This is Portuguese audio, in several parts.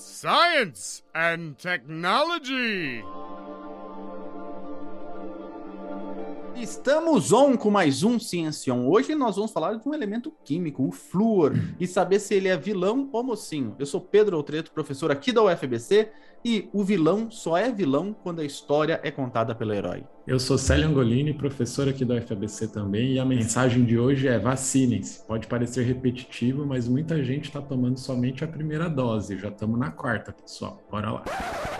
Science and Technology. Estamos on com mais um Ciência On. Hoje nós vamos falar de um elemento químico, o flúor, e saber se ele é vilão ou mocinho. Eu sou Pedro Outreto, professor aqui da UFBC, e o vilão só é vilão quando a história é contada pelo herói. Eu sou Célio Angolini, professor aqui da UFABC também, e a mensagem de hoje é vacinem-se. Pode parecer repetitivo, mas muita gente está tomando somente a primeira dose. Já estamos na quarta, pessoal. Bora lá.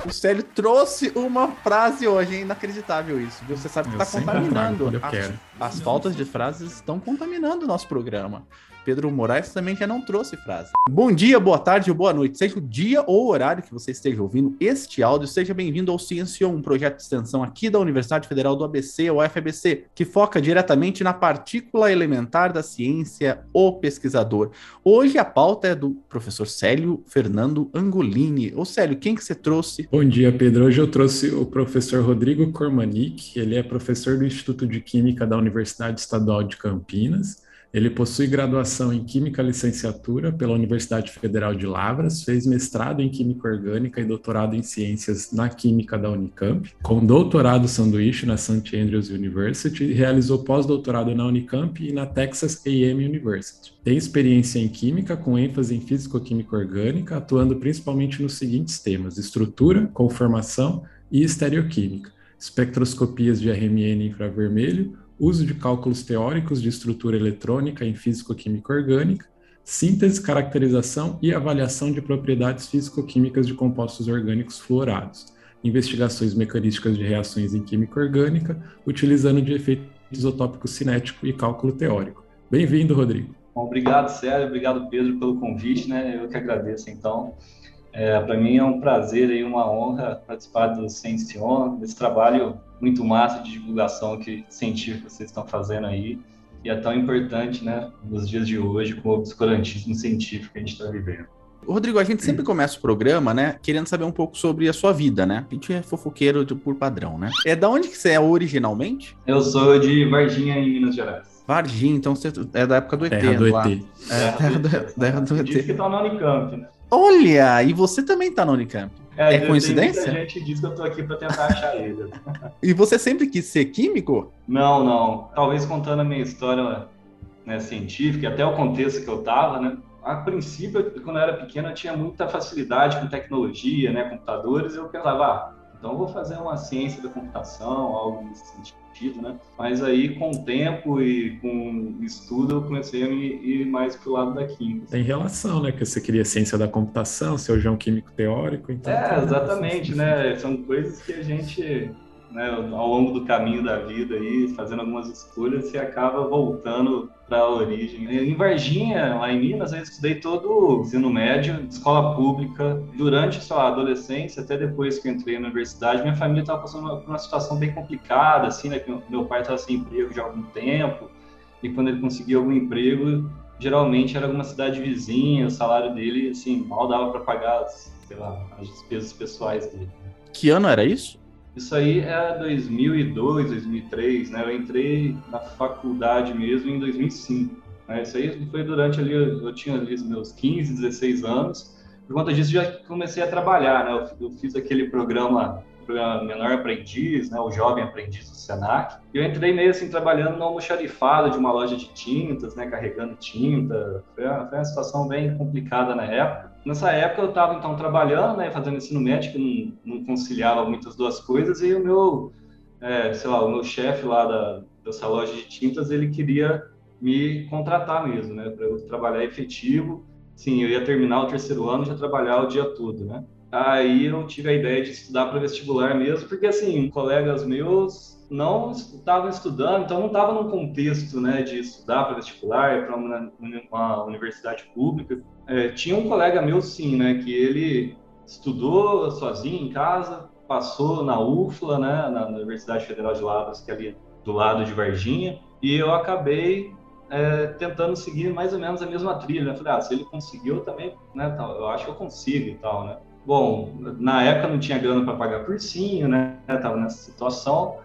O Célio trouxe uma frase hoje, é inacreditável isso. Você sabe que está contaminando. As, as faltas de frases estão contaminando o nosso programa. Pedro Moraes também já não trouxe frase. Bom dia, boa tarde ou boa noite, seja o dia ou o horário que você esteja ouvindo este áudio, seja bem-vindo ao Ciência, um projeto de extensão aqui da Universidade Federal do ABC, ou FABC, que foca diretamente na partícula elementar da ciência, o pesquisador. Hoje a pauta é do professor Célio Fernando Angolini. Ô Célio, quem que você trouxe? Bom dia, Pedro. Hoje eu trouxe o professor Rodrigo Cormanic, ele é professor do Instituto de Química da Universidade Estadual de Campinas. Ele possui graduação em Química Licenciatura pela Universidade Federal de Lavras, fez mestrado em Química Orgânica e doutorado em Ciências na Química da Unicamp, com doutorado sanduíche na St. Andrews University e realizou pós-doutorado na Unicamp e na Texas A&M University. Tem experiência em Química, com ênfase em Físico-Química Orgânica, atuando principalmente nos seguintes temas, estrutura, conformação e estereoquímica, espectroscopias de RMN infravermelho, uso de cálculos teóricos de estrutura eletrônica em físico-química orgânica, síntese, caracterização e avaliação de propriedades físico-químicas de compostos orgânicos fluorados, investigações mecanísticas de reações em química orgânica, utilizando de efeito isotópico cinético e cálculo teórico. Bem-vindo, Rodrigo. Obrigado, Sérgio, obrigado, Pedro, pelo convite, né? Eu que agradeço, então. É, Para mim é um prazer e uma honra participar do Ciencion, desse trabalho muito massa de divulgação que científico vocês estão fazendo aí. E é tão importante, né, nos dias de hoje, com o obscurantismo científico que a gente está vivendo. Rodrigo, a gente sempre começa o programa, né, querendo saber um pouco sobre a sua vida, né? A gente é fofoqueiro de, por padrão, né? É da onde que você é originalmente? Eu sou de Varginha, em Minas Gerais. Varginha, então você é da época do ET, terra do lá. ET. É, terra do, terra do ET. Diz que tá na Unicamp, né? Olha, e você também tá na Unicamp. É, eu- coincidência? Muita gente diz que eu tô aqui para tentar achar ele. E você sempre quis ser químico? Não, não. Talvez contando a minha história né, científica, até o contexto que eu estava, né? A princípio, quando eu era pequeno, eu tinha muita facilidade com tecnologia, né, computadores, e eu pensava, ah, então eu vou fazer uma ciência da computação, algo nesse sentido, né? Mas aí, com o tempo e com o estudo, eu comecei a me ir mais pro lado da química. Tem relação, né? Que você queria ciência da computação, seu João químico teórico, então. É, exatamente, né? São coisas que a gente, né, ao longo do caminho da vida aí, fazendo algumas escolhas, você acaba voltando para a origem. Em Varginha, lá em Minas, eu estudei todo o ensino médio, escola pública. Durante a adolescência, até depois que entrei na universidade, minha família estava passando por uma situação bem complicada, assim, né? Meu pai estava sem emprego já há algum tempo, e quando ele conseguia algum emprego, geralmente era alguma cidade vizinha, o salário dele, assim, mal dava para pagar, sei lá, as despesas pessoais dele. Que ano era isso? Isso aí é 2002, 2003, né? Eu entrei na faculdade mesmo em 2005. Né? Isso aí foi durante ali, eu tinha ali meus 15, 16 anos. Por conta disso, já comecei a trabalhar, né? Eu fiz aquele programa, programa Menor Aprendiz, né? O Jovem Aprendiz do Senac. E eu entrei meio assim, trabalhando no almoxarifado de uma loja de tintas, né? Carregando tinta. Foi uma, foi uma situação bem complicada na época. Nessa época eu estava então trabalhando, né, fazendo ensino médio, que não, não conciliava muitas duas coisas, e o meu, é, sei lá, o meu chefe lá da, dessa loja de tintas, ele queria me contratar mesmo, né, para eu trabalhar efetivo. Sim, eu ia terminar o terceiro ano, já trabalhar o dia todo, né. Aí eu tive a ideia de estudar para vestibular mesmo, porque assim, colegas meus não estavam estudando, então não estava num contexto, né, de estudar para vestibular, para uma, uma universidade pública. É, tinha um colega meu, sim, né, que ele estudou sozinho em casa, passou na UFLA, né, na Universidade Federal de Lavras, que é ali do lado de Varginha, e eu acabei é, tentando seguir mais ou menos a mesma trilha. Né? Falei, ah, se ele conseguiu, também, né, eu acho que eu consigo e tal, né. Bom, na época não tinha grana para pagar cursinho, né, tava nessa situação,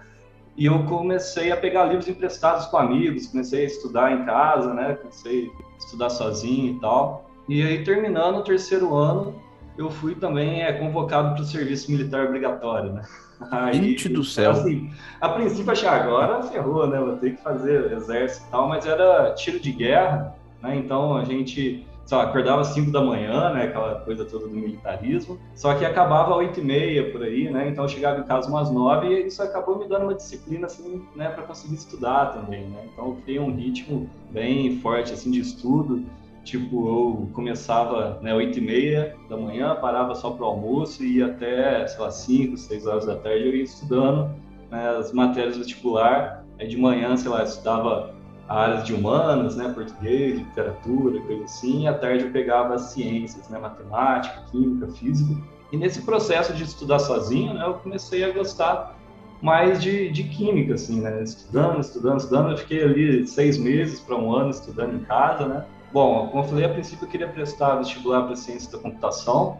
e eu comecei a pegar livros emprestados com amigos, comecei a estudar em casa, né, comecei a estudar sozinho e tal. E aí, terminando o terceiro ano, eu fui também é, convocado para o serviço militar obrigatório, né? Aí, Gente do céu. Assim, a princípio achei, agora ferrou, né? Vou ter que fazer exército e tal, mas era tiro de guerra, né? Então a gente sei lá, acordava às 5 da manhã, né, aquela coisa toda do militarismo, só que acabava às 8 e meia por aí, né, então eu chegava em casa umas 9 e isso acabou me dando uma disciplina, assim, né, para conseguir estudar também, né, então eu criei um ritmo bem forte, assim, de estudo, tipo, eu começava, né, 8 e meia da manhã, parava só para o almoço e ia até, sei lá, 5, 6 horas da tarde eu ia estudando né, as matérias vestibular, aí de manhã, sei lá, estudava áreas de humanas, né, português, literatura, coisa assim, à tarde eu pegava as ciências, né, matemática, química, física. E nesse processo de estudar sozinho, né, eu comecei a gostar mais de, de química, assim, né, estudando, estudando, estudando. Eu fiquei ali seis meses para um ano estudando em casa, né. Bom, como eu falei, a princípio eu queria prestar vestibular para ciência da computação,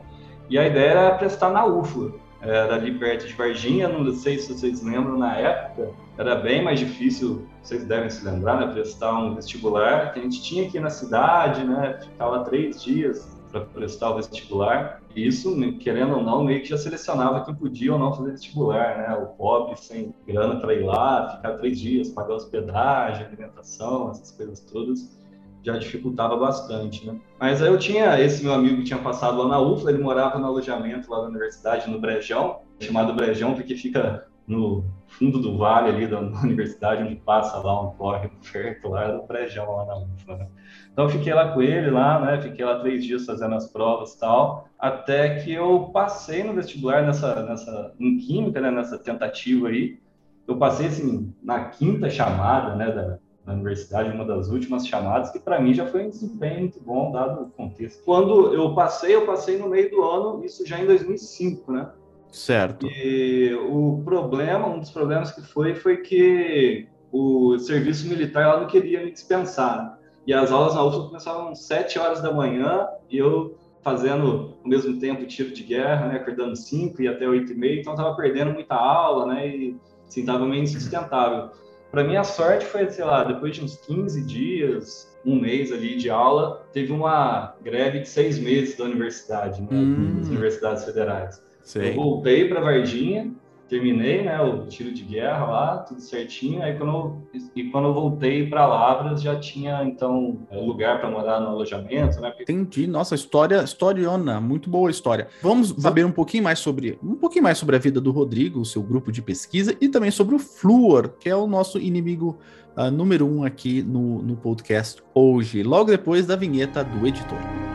e a ideia era prestar na UFLA, era ali perto de Varginha, não sei se vocês lembram, na época, era bem mais difícil, vocês devem se lembrar, né, prestar um vestibular, que a gente tinha aqui na cidade, né, ficava três dias para prestar o vestibular, e isso, querendo ou não, meio que já selecionava quem podia ou não fazer vestibular, né, o pobre sem grana para ir lá, ficar três dias, pagar hospedagem, alimentação, essas coisas todas, já dificultava bastante, né? Mas aí eu tinha esse meu amigo que tinha passado lá na UFLA, ele morava no alojamento lá da universidade, no Brejão, chamado Brejão porque fica no fundo do vale ali da universidade, onde passa lá um córrego perto lá, do Brejão lá na UFLA, né? Então eu fiquei lá com ele lá, né? Fiquei lá três dias fazendo as provas e tal, até que eu passei no vestibular nessa, nessa, em química, né? Nessa tentativa aí. Eu passei assim na quinta chamada, né? Da, na universidade, uma das últimas chamadas, que para mim já foi um desempenho muito bom, dado o contexto. Quando eu passei, eu passei no meio do ano, isso já em 2005, né? Certo. E o problema, um dos problemas que foi, foi que o serviço militar ela não queria me dispensar. Né? E as aulas na UFLA começavam às 7 horas da manhã e eu fazendo ao mesmo tempo tiro de guerra, né, acordando 5 e até 8 e meia, então estava perdendo muita aula, né, e assim, estava meio insustentável. Para mim, a sorte foi, sei lá, depois de uns 15 dias, um mês ali de aula, teve uma greve de seis meses da universidade, né, hum. das universidades federais. Sei. Eu voltei para Varginha, terminei né, o tiro de guerra lá, tudo certinho. Aí quando eu, e quando eu voltei para Lavras já tinha então lugar para morar no alojamento, né? Entendi. Nossa, história, historiona, muito boa história. Vamos saber um pouquinho mais sobre um pouquinho mais sobre a vida do Rodrigo, o seu grupo de pesquisa e também sobre o Fluor, que é o nosso inimigo uh, número um aqui no, no podcast hoje, logo depois da vinheta do editor.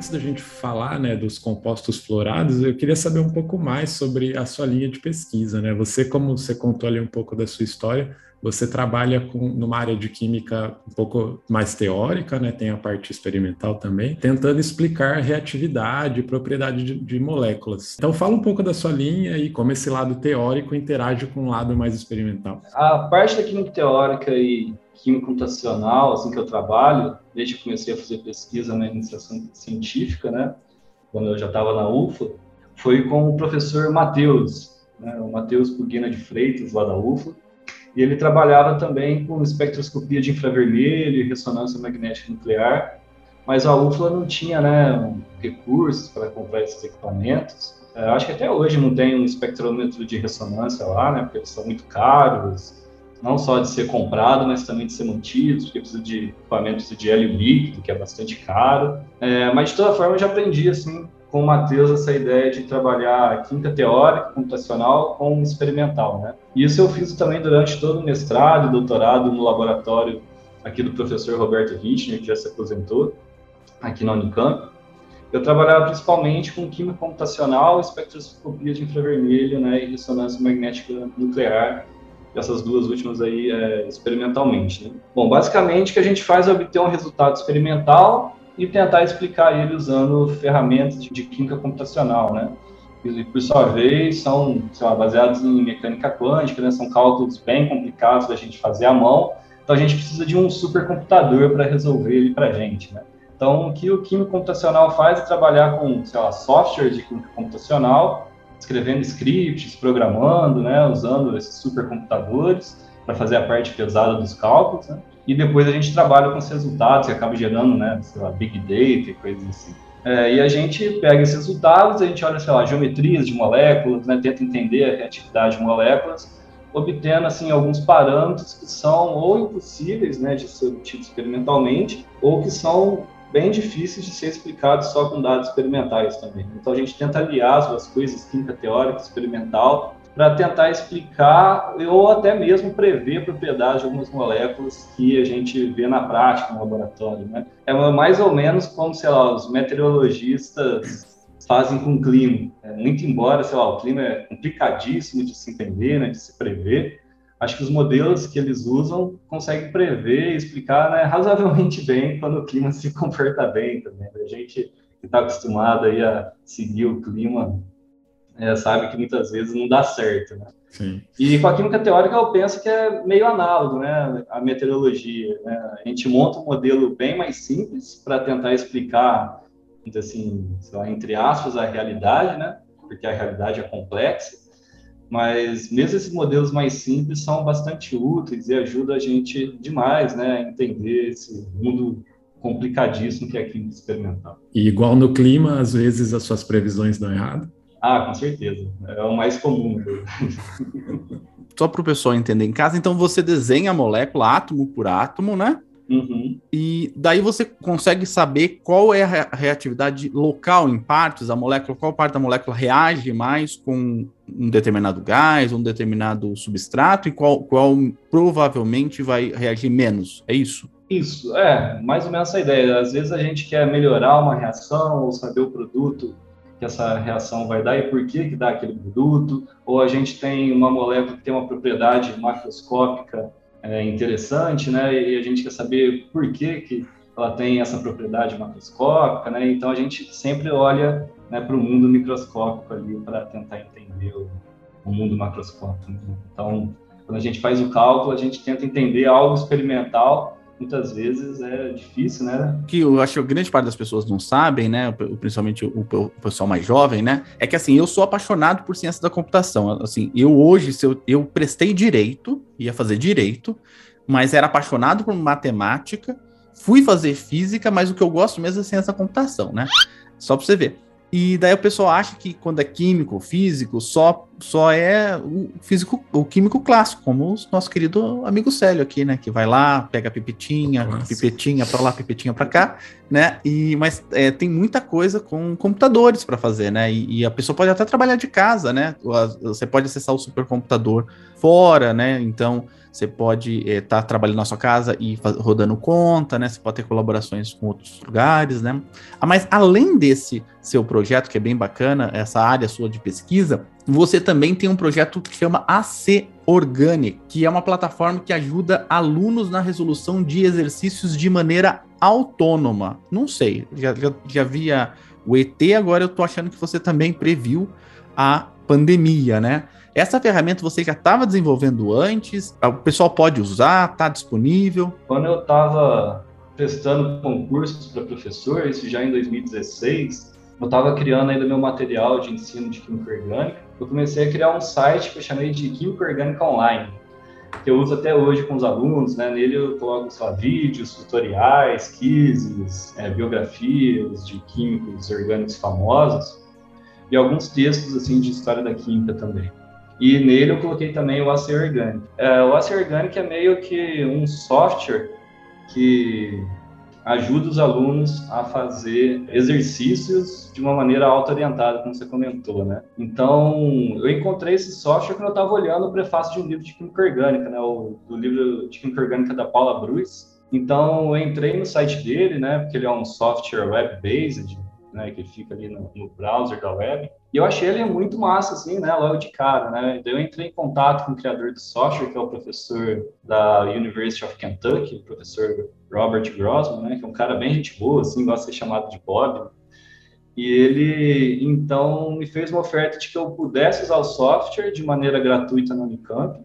Antes da gente falar né, dos compostos florados, eu queria saber um pouco mais sobre a sua linha de pesquisa. Né? Você, como você contou ali um pouco da sua história, você trabalha com, numa área de química um pouco mais teórica, né? tem a parte experimental também, tentando explicar reatividade e propriedade de, de moléculas. Então, fala um pouco da sua linha e como esse lado teórico interage com o lado mais experimental. A parte da química teórica e química computacional, assim que eu trabalho, desde que comecei a fazer pesquisa na iniciação científica, né, quando eu já estava na UFA, foi com o professor Matheus, né, o Matheus Pugina de Freitas, lá da UFA, e ele trabalhava também com espectroscopia de infravermelho e ressonância magnética nuclear, mas a UFLA não tinha né, recursos para comprar esses equipamentos. Eu é, acho que até hoje não tem um espectrômetro de ressonância lá, né, porque eles são muito caros, não só de ser comprado, mas também de ser mantido, porque precisa de equipamentos de hélio líquido, que é bastante caro. É, mas, de toda forma, eu já aprendi, assim, com o Matheus, essa ideia de trabalhar química teórica, computacional, com experimental, né? E isso eu fiz também durante todo o mestrado e doutorado no laboratório aqui do professor Roberto Wittner, que já se aposentou, aqui na Unicamp. Eu trabalhava principalmente com química computacional, espectroscopia de infravermelho né, e ressonância magnética nuclear, essas duas últimas aí é, experimentalmente. Né? Bom, basicamente o que a gente faz é obter um resultado experimental e tentar explicar ele usando ferramentas de química computacional, né? E, por sua vez, são lá, baseados em mecânica quântica, né? são cálculos bem complicados da gente fazer à mão, então a gente precisa de um supercomputador para resolver ele para a gente, né? Então, o que o químico computacional faz é trabalhar com, sei lá, software de química computacional, escrevendo scripts, programando, né, usando esses supercomputadores para fazer a parte pesada dos cálculos, né? E depois a gente trabalha com os resultados e acaba gerando, né, sei lá, big data e coisas assim. É, e a gente pega esses resultados, a gente olha, sei lá, geometrias de moléculas, né, tenta entender a reatividade de moléculas, obtendo, assim, alguns parâmetros que são ou impossíveis, né, de ser obtidos experimentalmente, ou que são bem difíceis de ser explicados só com dados experimentais também. Então a gente tenta aliar as duas coisas, química teórica experimental, para tentar explicar ou até mesmo prever a propriedade de algumas moléculas que a gente vê na prática no laboratório. Né? É mais ou menos como, sei lá, os meteorologistas fazem com o clima. É, muito embora, sei lá, o clima é complicadíssimo de se entender, né, de se prever, acho que os modelos que eles usam conseguem prever e explicar né, razoavelmente bem quando o clima se comporta bem também. A gente que está acostumado aí a seguir o clima é, sabe que muitas vezes não dá certo, né? Sim. E com a química teórica eu penso que é meio análogo, né? A meteorologia, né? A gente monta um modelo bem mais simples para tentar explicar, assim, lá, entre aspas, a realidade, né? Porque a realidade é complexa. Mas mesmo esses modelos mais simples são bastante úteis e ajudam a gente demais, né? A entender esse mundo complicadíssimo que é a química experimental. E igual no clima, às vezes as suas previsões dão errado? Ah, com certeza. É o mais comum. Só para o pessoal entender em casa, então você desenha a molécula átomo por átomo, né? Uhum. E daí você consegue saber qual é a reatividade local em partes, a molécula, qual parte da molécula reage mais com um determinado gás, um determinado substrato, e qual, qual provavelmente vai reagir menos. É isso? Isso, é, mais ou menos essa ideia. Às vezes a gente quer melhorar uma reação ou saber o produto que essa reação vai dar e por que que dá aquele produto, ou a gente tem uma molécula que tem uma propriedade macroscópica é, interessante, né, e a gente quer saber por que que ela tem essa propriedade macroscópica, né, então a gente sempre olha né, para o mundo microscópico ali para tentar entender o, o mundo macroscópico. Né? Então, quando a gente faz o cálculo, a gente tenta entender algo experimental muitas vezes é difícil, né? Que eu acho que grande parte das pessoas não sabem, né? Principalmente o, o, pessoal mais jovem, né? É que assim, eu sou apaixonado por ciência da computação. Assim, eu hoje, se eu, eu prestei direito, ia fazer direito, mas era apaixonado por matemática, fui fazer física, mas o que eu gosto mesmo é ciência da computação, né? Só para você ver. E daí o pessoal acha que quando é químico, físico, só, só é o físico, o químico clássico, como o nosso querido amigo Célio aqui, né? Que vai lá, pega a pipetinha, Nossa. pipetinha para lá, pipetinha para cá, né? E, mas é, tem muita coisa com computadores para fazer, né? E, e, a pessoa pode até trabalhar de casa, né? Você pode acessar o supercomputador fora, né? Então você pode estar é, tá trabalhando na sua casa e rodando conta, né? Você pode ter colaborações com outros lugares, né? Ah, mas além desse seu projeto, que é bem bacana, essa área sua de pesquisa, você também tem um projeto que chama AC Organic, que é uma plataforma que ajuda alunos na resolução de exercícios de maneira autônoma. Não sei, já, já, já via o ET, agora eu tô achando que você também previu a pandemia, né? Essa ferramenta você já estava desenvolvendo antes? O pessoal pode usar? Está disponível? Quando eu estava prestando concursos para professor, isso já em 2016, eu estava criando ainda meu material de ensino de química orgânica. Eu comecei a criar um site que eu chamei de Química Orgânica Online, que eu uso até hoje com os alunos. Né? Nele eu coloco só vídeos, tutoriais, quizzes, é, biografias de químicos orgânicos famosos e alguns textos assim de história da química também. E nele eu coloquei também o AC Organic. É, o AC Organic é meio que um software que ajuda os alunos a fazer exercícios de uma maneira auto-orientada, como você comentou, né? Então, eu encontrei esse software quando eu estava olhando o prefácio de um livro de Química Orgânica, né? O, do livro de Química Orgânica da Paula Bruce. Então, eu entrei no site dele, né? Porque ele é um software web-based, né? Que fica ali no, no browser da web. E eu achei ele muito massa, assim, né, logo de cara, né? Daí eu entrei em contato com o criador do software, que é o professor da University of Kentucky, o professor Robert Grossman, né, que é um cara bem gente boa, assim, gosta de ser chamado de Bob. E ele, então, me fez uma oferta de que eu pudesse usar o software de maneira gratuita no Unicamp,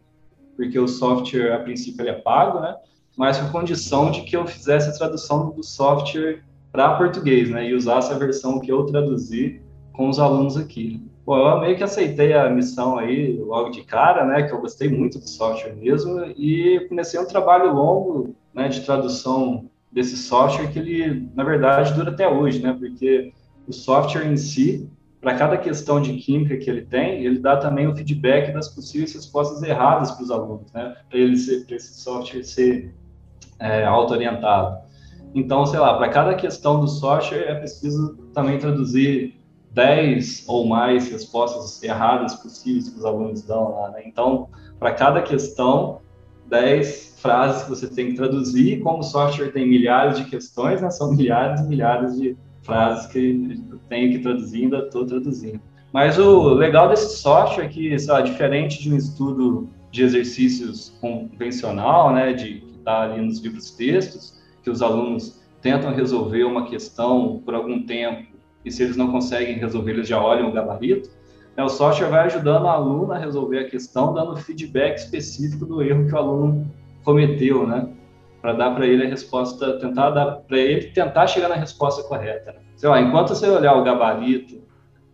porque o software, a princípio, ele é pago, né? Mas com condição de que eu fizesse a tradução do software para português, né? E usar essa versão que eu traduzi com os alunos aqui. Bom, eu meio que aceitei a missão aí logo de cara, né? Que eu gostei muito do software mesmo e comecei um trabalho longo, né? De tradução desse software que ele, na verdade, dura até hoje, né? Porque o software em si, para cada questão de química que ele tem, ele dá também o feedback das possíveis respostas erradas para os alunos, né? Para ele ser, esse software ser é, auto-orientado. Então, sei lá, para cada questão do software é preciso também traduzir 10 ou mais respostas erradas possíveis que os alunos dão lá, né? Então, para cada questão, 10 frases que você tem que traduzir, como o software tem milhares de questões, né? São milhares e milhares de frases que eu tenho que traduzir, ainda estou traduzindo. Mas o legal desse software é que, sei diferente de um estudo de exercícios convencional, né, de que está ali nos livros textos, que os alunos tentam resolver uma questão por algum tempo e se eles não conseguem resolver, eles já olham o gabarito. Né, o software vai ajudando o aluno a resolver a questão, dando feedback específico do erro que o aluno cometeu, né? Para dar para ele a resposta, tentar dar para ele tentar chegar na resposta correta. Sei lá, enquanto você olhar o gabarito,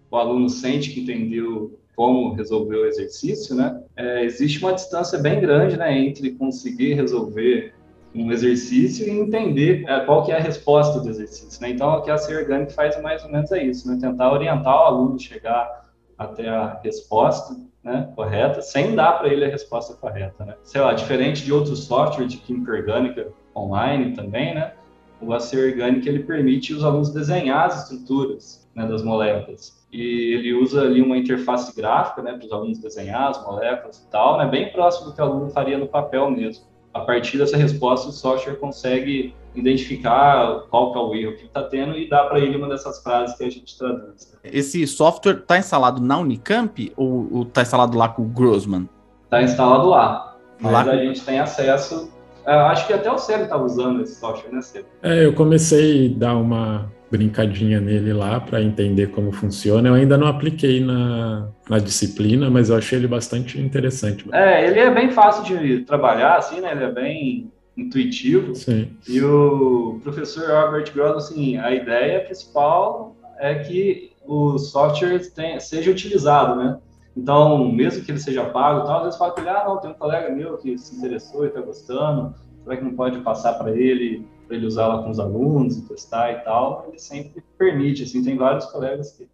o aluno sente que entendeu como resolver o exercício, né? É, existe uma distância bem grande, né, entre conseguir resolver um exercício e entender é, qual que é a resposta do exercício, né? Então, o que a Ser Orgânica faz mais ou menos é isso, né? Tentar orientar o aluno a chegar até a resposta né, correta, sem dar para ele a resposta correta, né? Sei lá, diferente de outros softwares de química orgânica online também, né? O Acer Orgânica ele permite os alunos desenhar as estruturas né, das moléculas e ele usa ali uma interface gráfica, né, para os alunos desenhar as moléculas e tal, né, bem próximo do que o aluno faria no papel mesmo. A partir dessa resposta, o software consegue identificar qual que é o erro que está tendo e dá para ele uma dessas frases que a gente traduz. Esse software está instalado na Unicamp ou está instalado lá com o Grossman? Está instalado lá, mas lá... a gente tem acesso. É, acho que até o Célio está usando esse software, né, Célio? É, eu comecei a dar uma brincadinha nele lá para entender como funciona. Eu ainda não apliquei na, na disciplina, mas eu achei ele bastante interessante. É, ele é bem fácil de trabalhar, assim, né? Ele é bem intuitivo. Sim. E o professor Albert Gross, assim, a ideia principal é que o software tem, seja utilizado, né? Então, mesmo que ele seja pago, tal, às vezes fala que ele, ah, não, tem um colega meu que se interessou e está gostando, será que não pode passar para ele para ele usar lá com os alunos e testar e tal, ele sempre permite, assim, tem vários colegas que...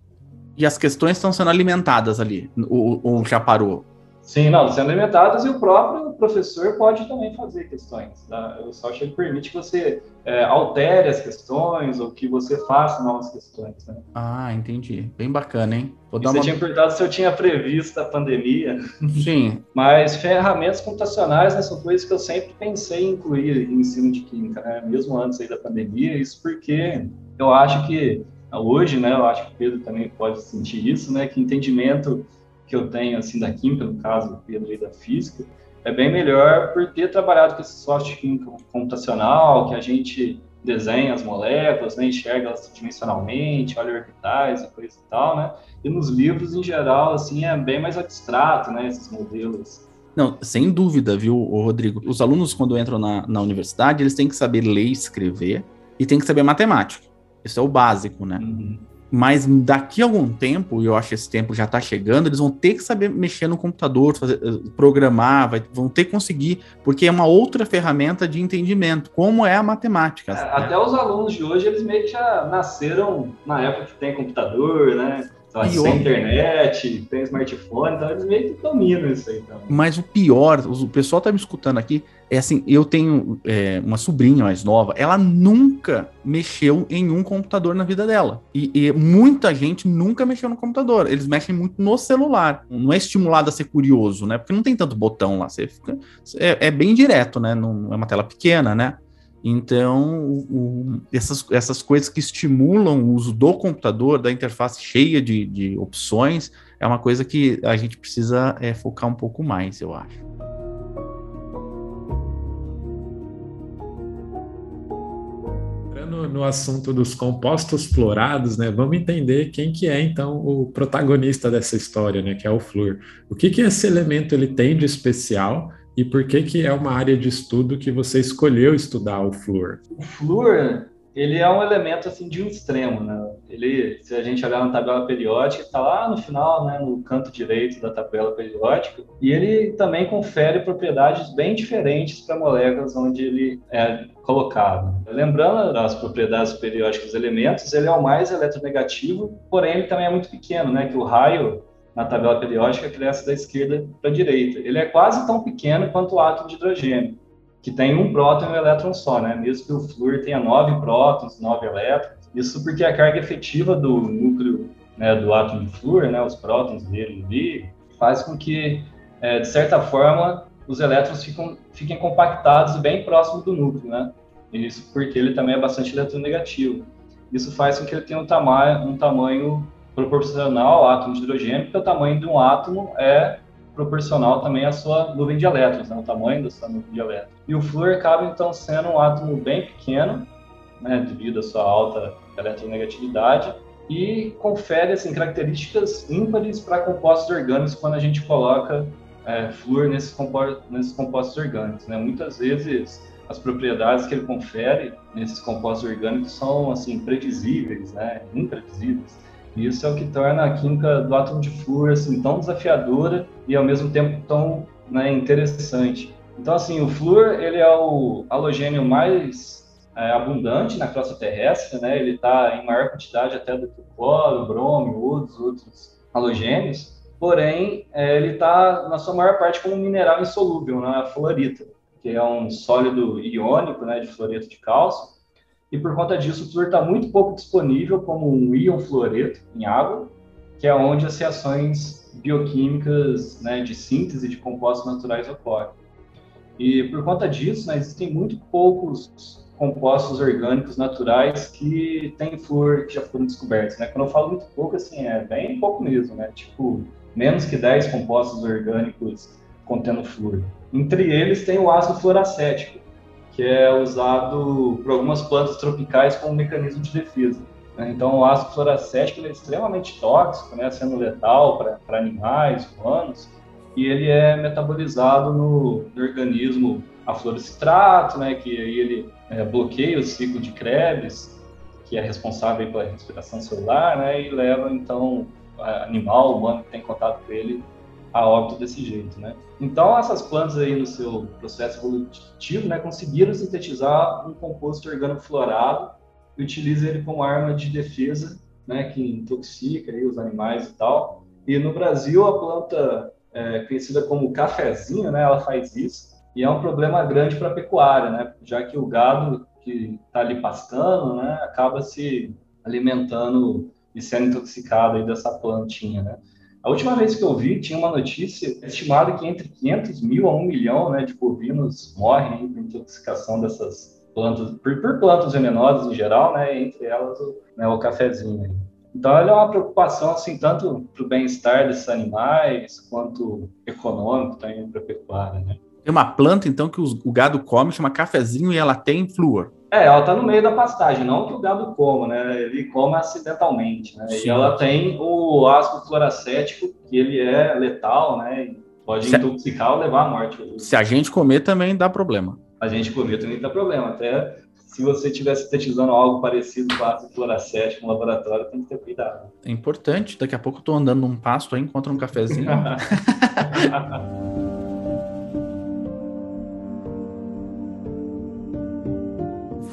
E as questões estão sendo alimentadas ali, ou já parou? Sim, não, sendo alimentadas e o próprio professor pode também fazer questões. Tá? O software permite que você é, altere as questões ou que você faça novas questões. Né? Ah, entendi. Bem bacana, hein? Vou você uma... tinha perguntado se eu tinha previsto a pandemia. Sim. Mas ferramentas computacionais né, são coisas que eu sempre pensei em incluir em ensino de química, né? mesmo antes aí da pandemia. Isso porque eu acho que hoje, né, eu acho que o Pedro também pode sentir isso, né, que entendimento que eu tenho assim da química, no caso do Pedro e da física, é bem melhor por ter trabalhado com esse software químico computacional, que a gente desenha as moléculas, né, enxerga elas dimensionalmente, olha orbitais e coisa e tal, né? E nos livros, em geral, assim, é bem mais abstrato, né, esses modelos. Não, sem dúvida, viu, Rodrigo? Os alunos, quando entram na, na universidade, eles têm que saber ler e escrever e têm que saber matemática. Isso é o básico, né? Uhum. Mas daqui a algum tempo, e eu acho que esse tempo já está chegando, eles vão ter que saber mexer no computador, fazer, eh, programar, vai, vão ter que conseguir, porque é uma outra ferramenta de entendimento, como é a matemática. É, até os alunos de hoje, eles meio que já nasceram na época que tem computador, né? Então, pior... sem internet, tem smartphone, então eles meio que dominam isso aí também. Mas o pior, o pessoal tá me escutando aqui, é assim, eu tenho é, uma sobrinha mais nova, ela nunca mexeu em um computador na vida dela. E, e, muita gente nunca mexeu no computador. Eles mexem muito no celular. Não é estimulado a ser curioso, né? Porque não tem tanto botão lá. Você fica, é, é bem direto, né? Não é uma tela pequena, né? Então, o, essas, essas coisas que estimulam o uso do computador, da interface cheia de, de opções, é uma coisa que a gente precisa é, focar um pouco mais, eu acho. No, no assunto dos compostos fluorados, né, vamos entender quem que é então o protagonista dessa história, né, que é o flúor. O que que esse elemento ele tem de especial e por que que é uma área de estudo que você escolheu estudar o flúor? O flúor, ele é um elemento assim de um extremo, né? Ele, se a gente olhar na tabela periódica, está lá no final, né, no canto direito da tabela periódica, e ele também confere propriedades bem diferentes para moléculas onde ele é colocado. Lembrando das propriedades periódicas dos elementos, ele é o mais eletronegativo, porém ele também é muito pequeno, né? Que o raio na tabela periódica cresce da esquerda para a direita. Ele é quase tão pequeno quanto o átomo de hidrogênio que tem um próton e um elétron só, né? Mesmo que o flúor tenha nove prótons, nove elétrons. Isso porque a carga efetiva do núcleo né, do átomo de flúor, né, os prótons dele ali, faz com que, é, de certa forma, os elétrons fiquem compactados bem próximo do núcleo, né? Isso porque ele também é bastante eletronegativo. Isso faz com que ele tenha um um tamanho proporcional ao átomo de hidrogênio, porque o tamanho de um átomo é proporcional também à sua nuvem de elétrons, né, o tamanho da sua nuvem de elétrons. E o flúor acaba então sendo um átomo bem pequeno, né, devido à sua alta eletronegatividade, e confere assim, características ímpares para compostos orgânicos quando a gente coloca é, flúor nesses, compostos, nesses compostos orgânicos. Né? Muitas vezes as propriedades que ele confere nesses compostos orgânicos são assim previsíveis, né? imprevisíveis. Isso é o que torna a química do átomo de flúor assim, tão desafiadora e ao mesmo tempo tão né, interessante. Então, assim, o flúor ele é o halogênio mais é, abundante na crosta terrestre, né? Ele está em maior quantidade até do que o cloro, o brômio, outros outros halogênios. Porém, é, ele está na sua maior parte como um mineral insolúvel, né? A fluorita, que é um sólido iônico, né, de fluoreto de cálcio e por conta disso o flúor está muito pouco disponível como um íon fluoreto em água, que é onde as reações bioquímicas né, de síntese de compostos naturais ocorrem. E por conta disso, né, existem muito poucos compostos orgânicos naturais que têm flúor que já foram descobertos. Né? Quando eu falo muito pouco, assim, é bem pouco mesmo, né? Tipo, menos que 10 compostos orgânicos contendo flúor. Entre eles tem o ácido fluoracético, que é usado por algumas plantas tropicais como mecanismo de defesa. Né? Então, o ácido fluoracético é extremamente tóxico, né, sendo letal para animais, humanos, e ele é metabolizado no, no organismo a fluorocitrato, né, que aí ele é, bloqueia o ciclo de Krebs, que é responsável pela respiração celular, né, e leva então animal humano que tem contato com ele a óbito desse jeito, né? Então, essas plantas aí no seu processo evolutivo, né, conseguiram sintetizar um composto orgânico florado e utiliza ele como arma de defesa, né, que intoxica aí os animais e tal. E no Brasil, a planta é, conhecida como cafezinho, né, ela faz isso, e é um problema grande para a pecuária, né, já que o gado que está ali pastando, né, acaba se alimentando e sendo intoxicado aí dessa plantinha, né. A última vez que eu vi, tinha uma notícia estimada que entre 500 mil a 1 milhão né, de bovinos morrem por intoxicação dessas plantas, por, por, plantas venenosas em geral, né, entre elas o, né, o cafezinho. Então, ela é uma preocupação, assim, tanto para o bem-estar desses animais, quanto econômico também para a pecuária, né? Tem uma planta, então, que o gado come, chama cafezinho, e ela tem flúor. É, ela está no meio da pastagem, não que o gado coma, né? Ele come acidentalmente, né? Sim. E ela tem o ácido fluoracético, que ele é letal, né? Pode se intoxicar ou levar à morte. Se a gente comer também dá problema. A gente comer também dá problema. Até se você estiver sintetizando algo parecido com ácido fluoracético no laboratório, tem que ter cuidado. É importante. Daqui a pouco eu estou andando num pasto aí, encontro um cafezinho.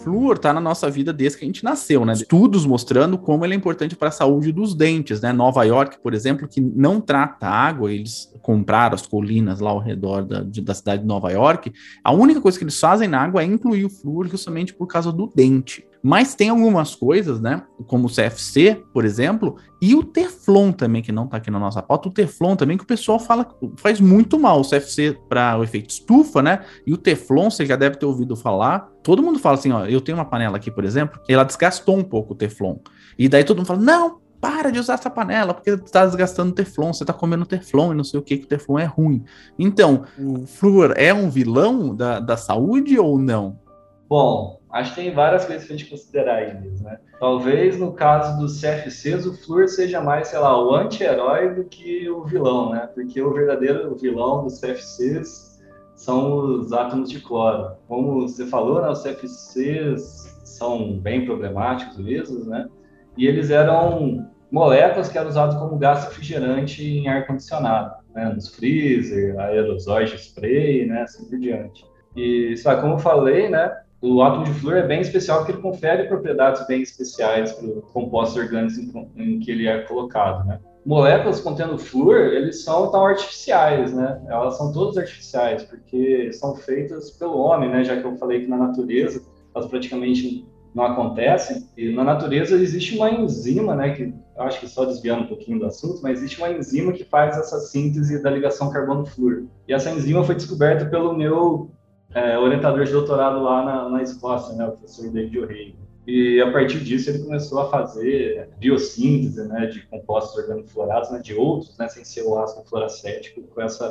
flúor está na nossa vida desde que a gente nasceu, né? Estudos mostrando como ele é importante para a saúde dos dentes, né? Nova York, por exemplo, que não trata água, eles compraram as colinas lá ao redor da, da cidade de Nova York. A única coisa que eles fazem na água é incluir o flúor justamente por causa do dente. Mas tem algumas coisas, né? Como o CFC, por exemplo, e o Teflon também, que não tá aqui na nossa pauta. O Teflon também, que o pessoal fala faz muito mal. O CFC para o efeito estufa, né? E o Teflon, você já deve ter ouvido falar. Todo mundo fala assim: ó, eu tenho uma panela aqui, por exemplo, ela desgastou um pouco o Teflon. E daí todo mundo fala: não, para de usar essa panela, porque está desgastando Teflon, você está comendo Teflon e não sei o que, que o Teflon é ruim. Então, o flúor é um vilão da, da saúde ou não? Bom, acho que tem várias coisas para a gente considerar aí mesmo, né? Talvez no caso dos CFCs, o flúor seja mais, sei lá, o anti-herói do que o vilão, né? Porque o verdadeiro vilão dos CFCs são os átomos de cloro. Como você falou, né, os CFCs são bem problemáticos mesmo, né? E eles eram moléculas que eram usadas como gás refrigerante em ar-condicionado, né? Nos freezer, aerosóis de spray, né? Assim por diante. E, sabe, como eu falei, né? O átomo de flúor é bem especial porque ele confere propriedades bem especiais para o composto orgânico em, em que ele é colocado, né? moléculas contendo flúor, eles são tão artificiais, né? Elas são todas artificiais, porque são feitas pelo homem, né? Já que eu falei que na natureza elas praticamente não acontecem. E na natureza existe uma enzima, né? Que acho que só desviando um pouquinho do assunto, mas existe uma enzima que faz essa síntese da ligação carbono-flúor. E essa enzima foi descoberta pelo meu é, orientador de doutorado lá na, na Escócia, né? O professor David O'Reilly. E a partir disso ele começou a fazer biossíntese né, de compostos organofluorados, né, de outros, né, sem ser o ácido fluoracético, com essa,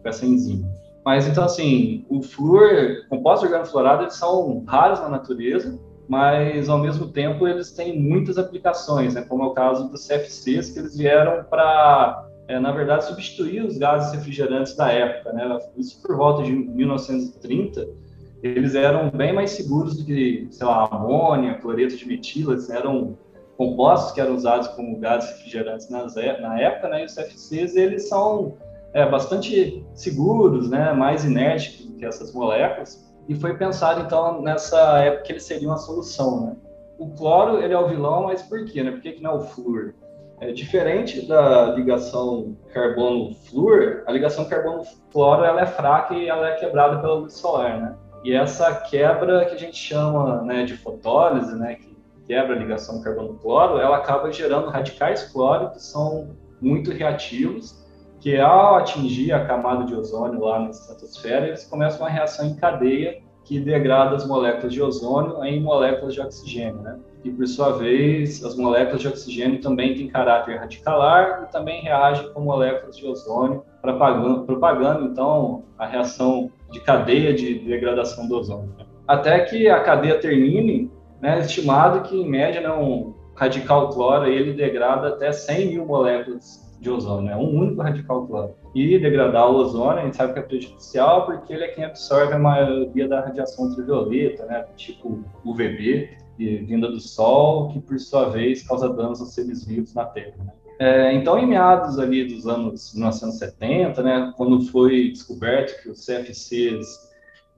com essa enzima. Mas então, assim, o flúor, compostos organofluorados, eles são raros na natureza, mas ao mesmo tempo eles têm muitas aplicações, né, como é o caso dos CFCs, que eles vieram para, é, na verdade, substituir os gases refrigerantes da época. Né, isso por volta de 1930 eles eram bem mais seguros do que, sei lá, amônia, cloreto de metila, eram compostos que eram usados como gases refrigerantes nas, na época, né? E os CFCs, eles são é, bastante seguros, né? Mais inérticos do que essas moléculas. E foi pensado, então, nessa época que eles seriam a solução, né? O cloro, ele é o vilão, mas por quê, né? Por que, que não é o flúor? É, diferente da ligação carbono-flúor, a ligação carbono-cloro, ela é fraca e ela é quebrada pela luz solar, né? E essa quebra que a gente chama né, de fotólise, né, que quebra a ligação carbono-cloro, ela acaba gerando radicais cloro que são muito reativos, que ao atingir a camada de ozônio lá na estratosfera, eles começam uma reação em cadeia que degrada as moléculas de ozônio em moléculas de oxigênio, né? E por sua vez, as moléculas de oxigênio também têm caráter radicalar e também reagem com moléculas de ozônio, propagando, propagando então a reação de cadeia de degradação do ozônio. Até que a cadeia termine, né, estimado que em média né, um radical cloro ele degrada até 100 mil moléculas de ozônio, é um único radical cloro. E degradar o ozônio, a gente sabe que é prejudicial porque ele é quem absorve a maioria da radiação ultravioleta, né, tipo UVB, vinda do Sol, que por sua vez causa danos aos seres vivos na Terra. Né? É, então, em meados ali dos anos 1970, né, quando foi descoberto que os CFCs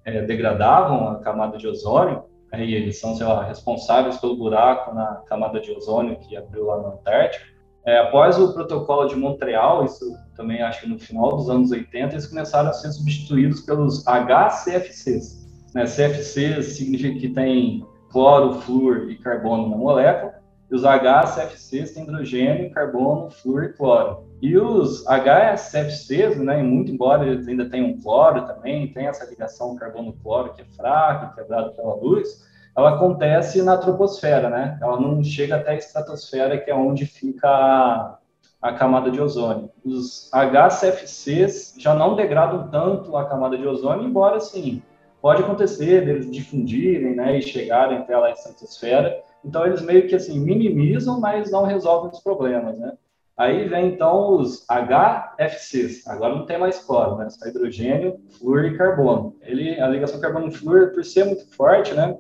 é, degradavam a camada de ozônio, aí eles são, lá, responsáveis pelo buraco na camada de ozônio que abriu lá no Antártico. É, após o protocolo de Montreal, isso também acho que no final dos anos 80, eles começaram a ser substituídos pelos HCFCs. Né? CFCs significa que tem cloro, flúor e carbono na molécula, e os HCFCs têm hidrogênio, carbono, flúor e cloro. E os HCFCs, né, muito embora eles ainda tenham cloro também, tem essa ligação carbono-cloro que é fraca, quebrada pela luz, ela acontece na troposfera, né? Ela não chega até a estratosfera, que é onde fica a, a camada de ozônio. Os HCFCs já não degradam tanto a camada de ozônio, embora, sim, pode acontecer deles difundirem, né, e chegarem até lá a estratosfera, então, eles meio que assim minimizam, mas não resolvem os problemas, né? Aí vem então os HFCs. Agora não tem mais cloro, né? Só hidrogênio, flúor e carbono. Ele, a ligação carbono-flúor, por ser muito forte, né?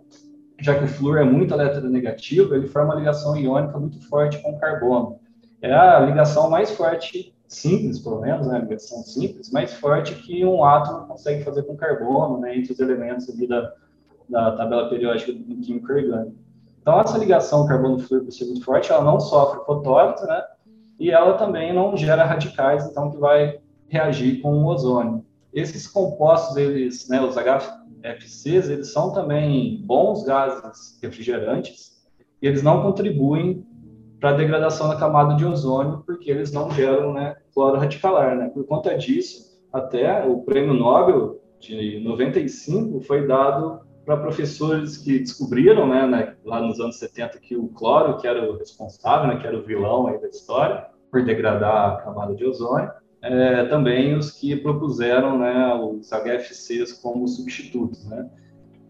Já que o flúor é muito eletronegativo, ele forma uma ligação iônica muito forte com o carbono. É a ligação mais forte, simples, pelo menos, né? Ligação simples, mais forte que um átomo consegue fazer com carbono, né? Entre os elementos ali da, da tabela periódica do químico orgânico. Então, essa ligação carbono-flúor por ser muito forte, ela não sofre fotólise, né? E ela também não gera radicais, então, que vai reagir com o ozônio. Esses compostos, eles, né, os HFCs, eles são também bons gases refrigerantes e eles não contribuem para a degradação da camada de ozônio, porque eles não geram né, cloro radicalar. Né? Por conta disso, até o prêmio Nobel de 95 foi dado para professores que descobriram, né, né, lá nos anos 70, que o cloro, que era o responsável, né, que era o vilão aí da história, por degradar a camada de ozônio, é, também os que propuseram né, os HFCs como substitutos. Né?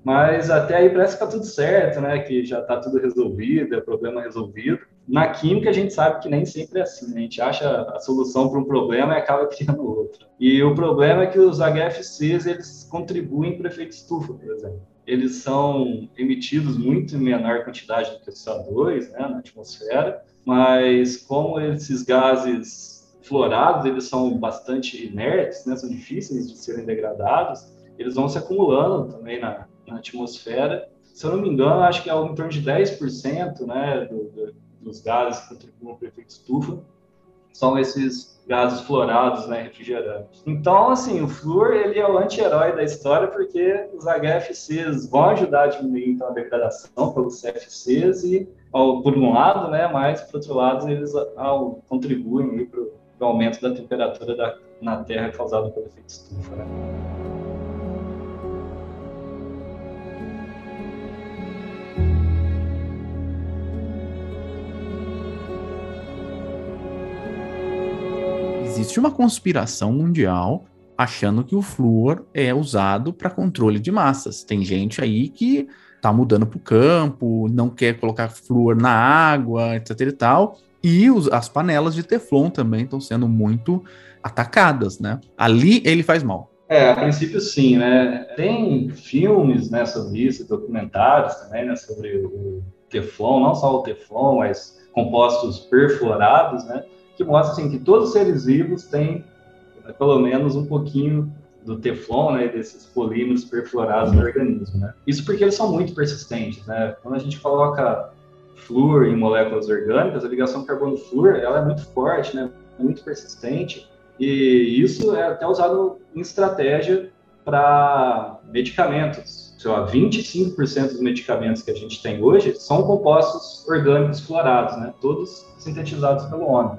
Mas até aí parece que está tudo certo, né, que já está tudo resolvido, é problema resolvido. Na química, a gente sabe que nem sempre é assim. Né? A gente acha a solução para um problema e acaba criando outro. E o problema é que os HFCs eles contribuem para efeito estufa, por exemplo eles são emitidos muito em menor quantidade do que o CO2 né, na atmosfera, mas como esses gases fluorados eles são bastante inertes, né, são difíceis de serem degradados, eles vão se acumulando também na, na atmosfera. Se eu não me engano, acho que é em torno de 10% né, do, do, dos gases que contribuem para o efeito estufa são esses gases fluorados, né, refrigerantes. Então, assim, o flúor ele é o anti-herói da história porque os HFCs vão ajudar a diminuir então, a degradação pelos CFCs e, ao, por um lado, né, mas por outro lado eles ao, contribuem para o aumento da temperatura da, na Terra causado pelo efeito estufa. Né? Existe uma conspiração mundial achando que o flúor é usado para controle de massas. Tem gente aí que tá mudando para o campo, não quer colocar flúor na água, etc e tal. E os, as panelas de Teflon também estão sendo muito atacadas, né? Ali ele faz mal. É, a princípio sim, né? Tem filmes, né, sobre isso, documentários também, né, sobre o Teflon, não só o Teflon, mas compostos perfluorados, né? Que mostra assim, que todos os seres vivos têm né, pelo menos um pouquinho do teflon, né, desses polímeros perfluorados no organismo, né? Isso porque eles são muito persistentes, né? Quando a gente coloca flúor em moléculas orgânicas, a ligação carbono-flúor, ela é muito forte, né? Muito persistente, e isso é até usado em estratégia para medicamentos. Sei lá, 25% dos medicamentos que a gente tem hoje são compostos orgânicos fluorados, né? Todos sintetizados pelo homem.